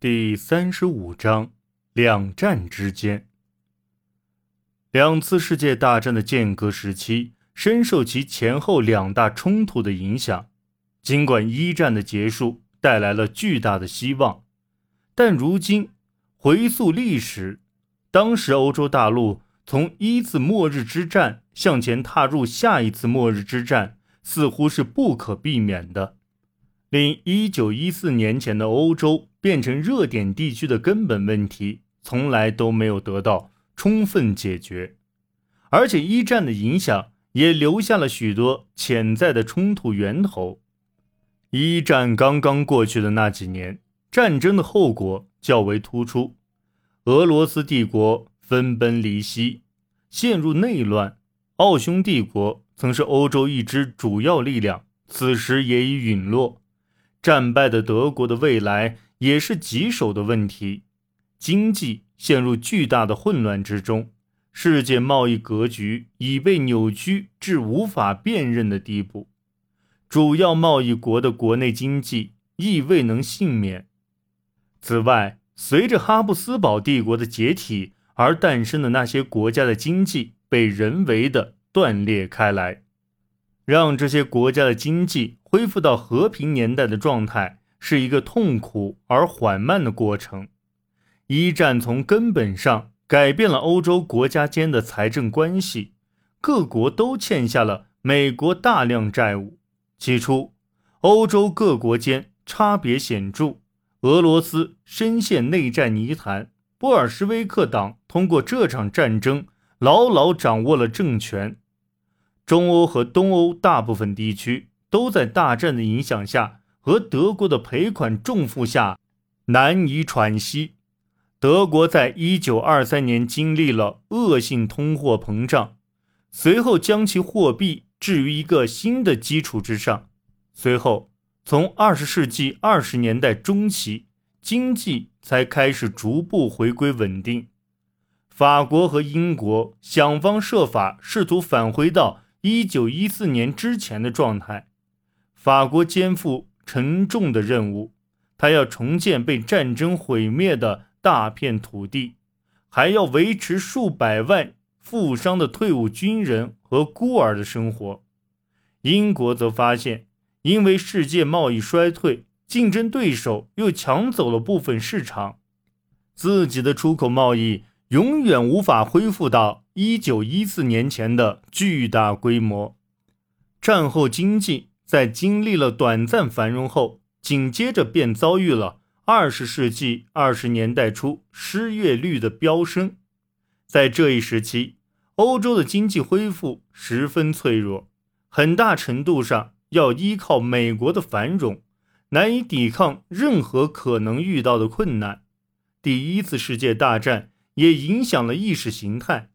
第三十五章：两战之间。两次世界大战的间隔时期，深受其前后两大冲突的影响。尽管一战的结束带来了巨大的希望，但如今回溯历史，当时欧洲大陆从一次末日之战向前踏入下一次末日之战，似乎是不可避免的。令一九一四年前的欧洲变成热点地区的根本问题，从来都没有得到充分解决，而且一战的影响也留下了许多潜在的冲突源头。一战刚刚过去的那几年，战争的后果较为突出，俄罗斯帝国分崩离析，陷入内乱。奥匈帝国曾是欧洲一支主要力量，此时也已陨落。战败的德国的未来也是棘手的问题，经济陷入巨大的混乱之中，世界贸易格局已被扭曲至无法辨认的地步，主要贸易国的国内经济亦未能幸免。此外，随着哈布斯堡帝国的解体而诞生的那些国家的经济被人为的断裂开来。让这些国家的经济恢复到和平年代的状态，是一个痛苦而缓慢的过程。一战从根本上改变了欧洲国家间的财政关系，各国都欠下了美国大量债务。起初，欧洲各国间差别显著，俄罗斯深陷内战泥潭，布尔什维克党通过这场战争牢牢掌握了政权。中欧和东欧大部分地区都在大战的影响下和德国的赔款重负下难以喘息。德国在一九二三年经历了恶性通货膨胀，随后将其货币置于一个新的基础之上。随后，从二十世纪二十年代中期，经济才开始逐步回归稳定。法国和英国想方设法试图返回到。一九一四年之前的状态，法国肩负沉重的任务，他要重建被战争毁灭的大片土地，还要维持数百万负伤的退伍军人和孤儿的生活。英国则发现，因为世界贸易衰退，竞争对手又抢走了部分市场，自己的出口贸易永远无法恢复到。一九一四年前的巨大规模，战后经济在经历了短暂繁荣后，紧接着便遭遇了二十世纪二十年代初失业率的飙升。在这一时期，欧洲的经济恢复十分脆弱，很大程度上要依靠美国的繁荣，难以抵抗任何可能遇到的困难。第一次世界大战也影响了意识形态。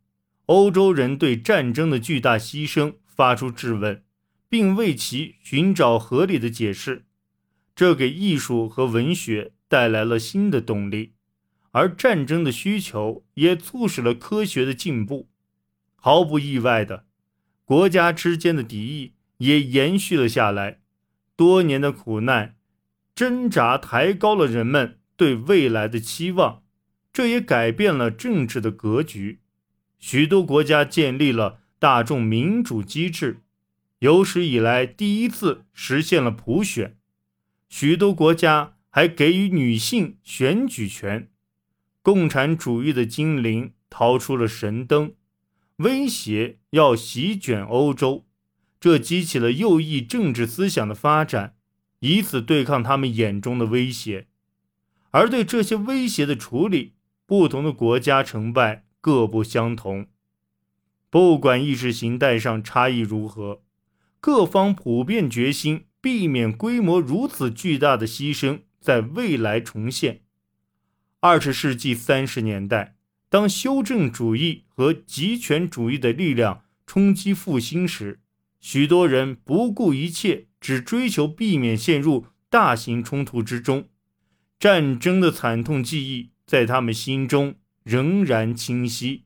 欧洲人对战争的巨大牺牲发出质问，并为其寻找合理的解释，这给艺术和文学带来了新的动力，而战争的需求也促使了科学的进步。毫不意外的，国家之间的敌意也延续了下来。多年的苦难挣扎抬高了人们对未来的期望，这也改变了政治的格局。许多国家建立了大众民主机制，有史以来第一次实现了普选。许多国家还给予女性选举权。共产主义的精灵掏出了神灯，威胁要席卷欧洲。这激起了右翼政治思想的发展，以此对抗他们眼中的威胁。而对这些威胁的处理，不同的国家成败。各不相同，不管意识形态上差异如何，各方普遍决心避免规模如此巨大的牺牲在未来重现。二十世纪三十年代，当修正主义和极权主义的力量冲击复兴时，许多人不顾一切，只追求避免陷入大型冲突之中。战争的惨痛记忆在他们心中。仍然清晰。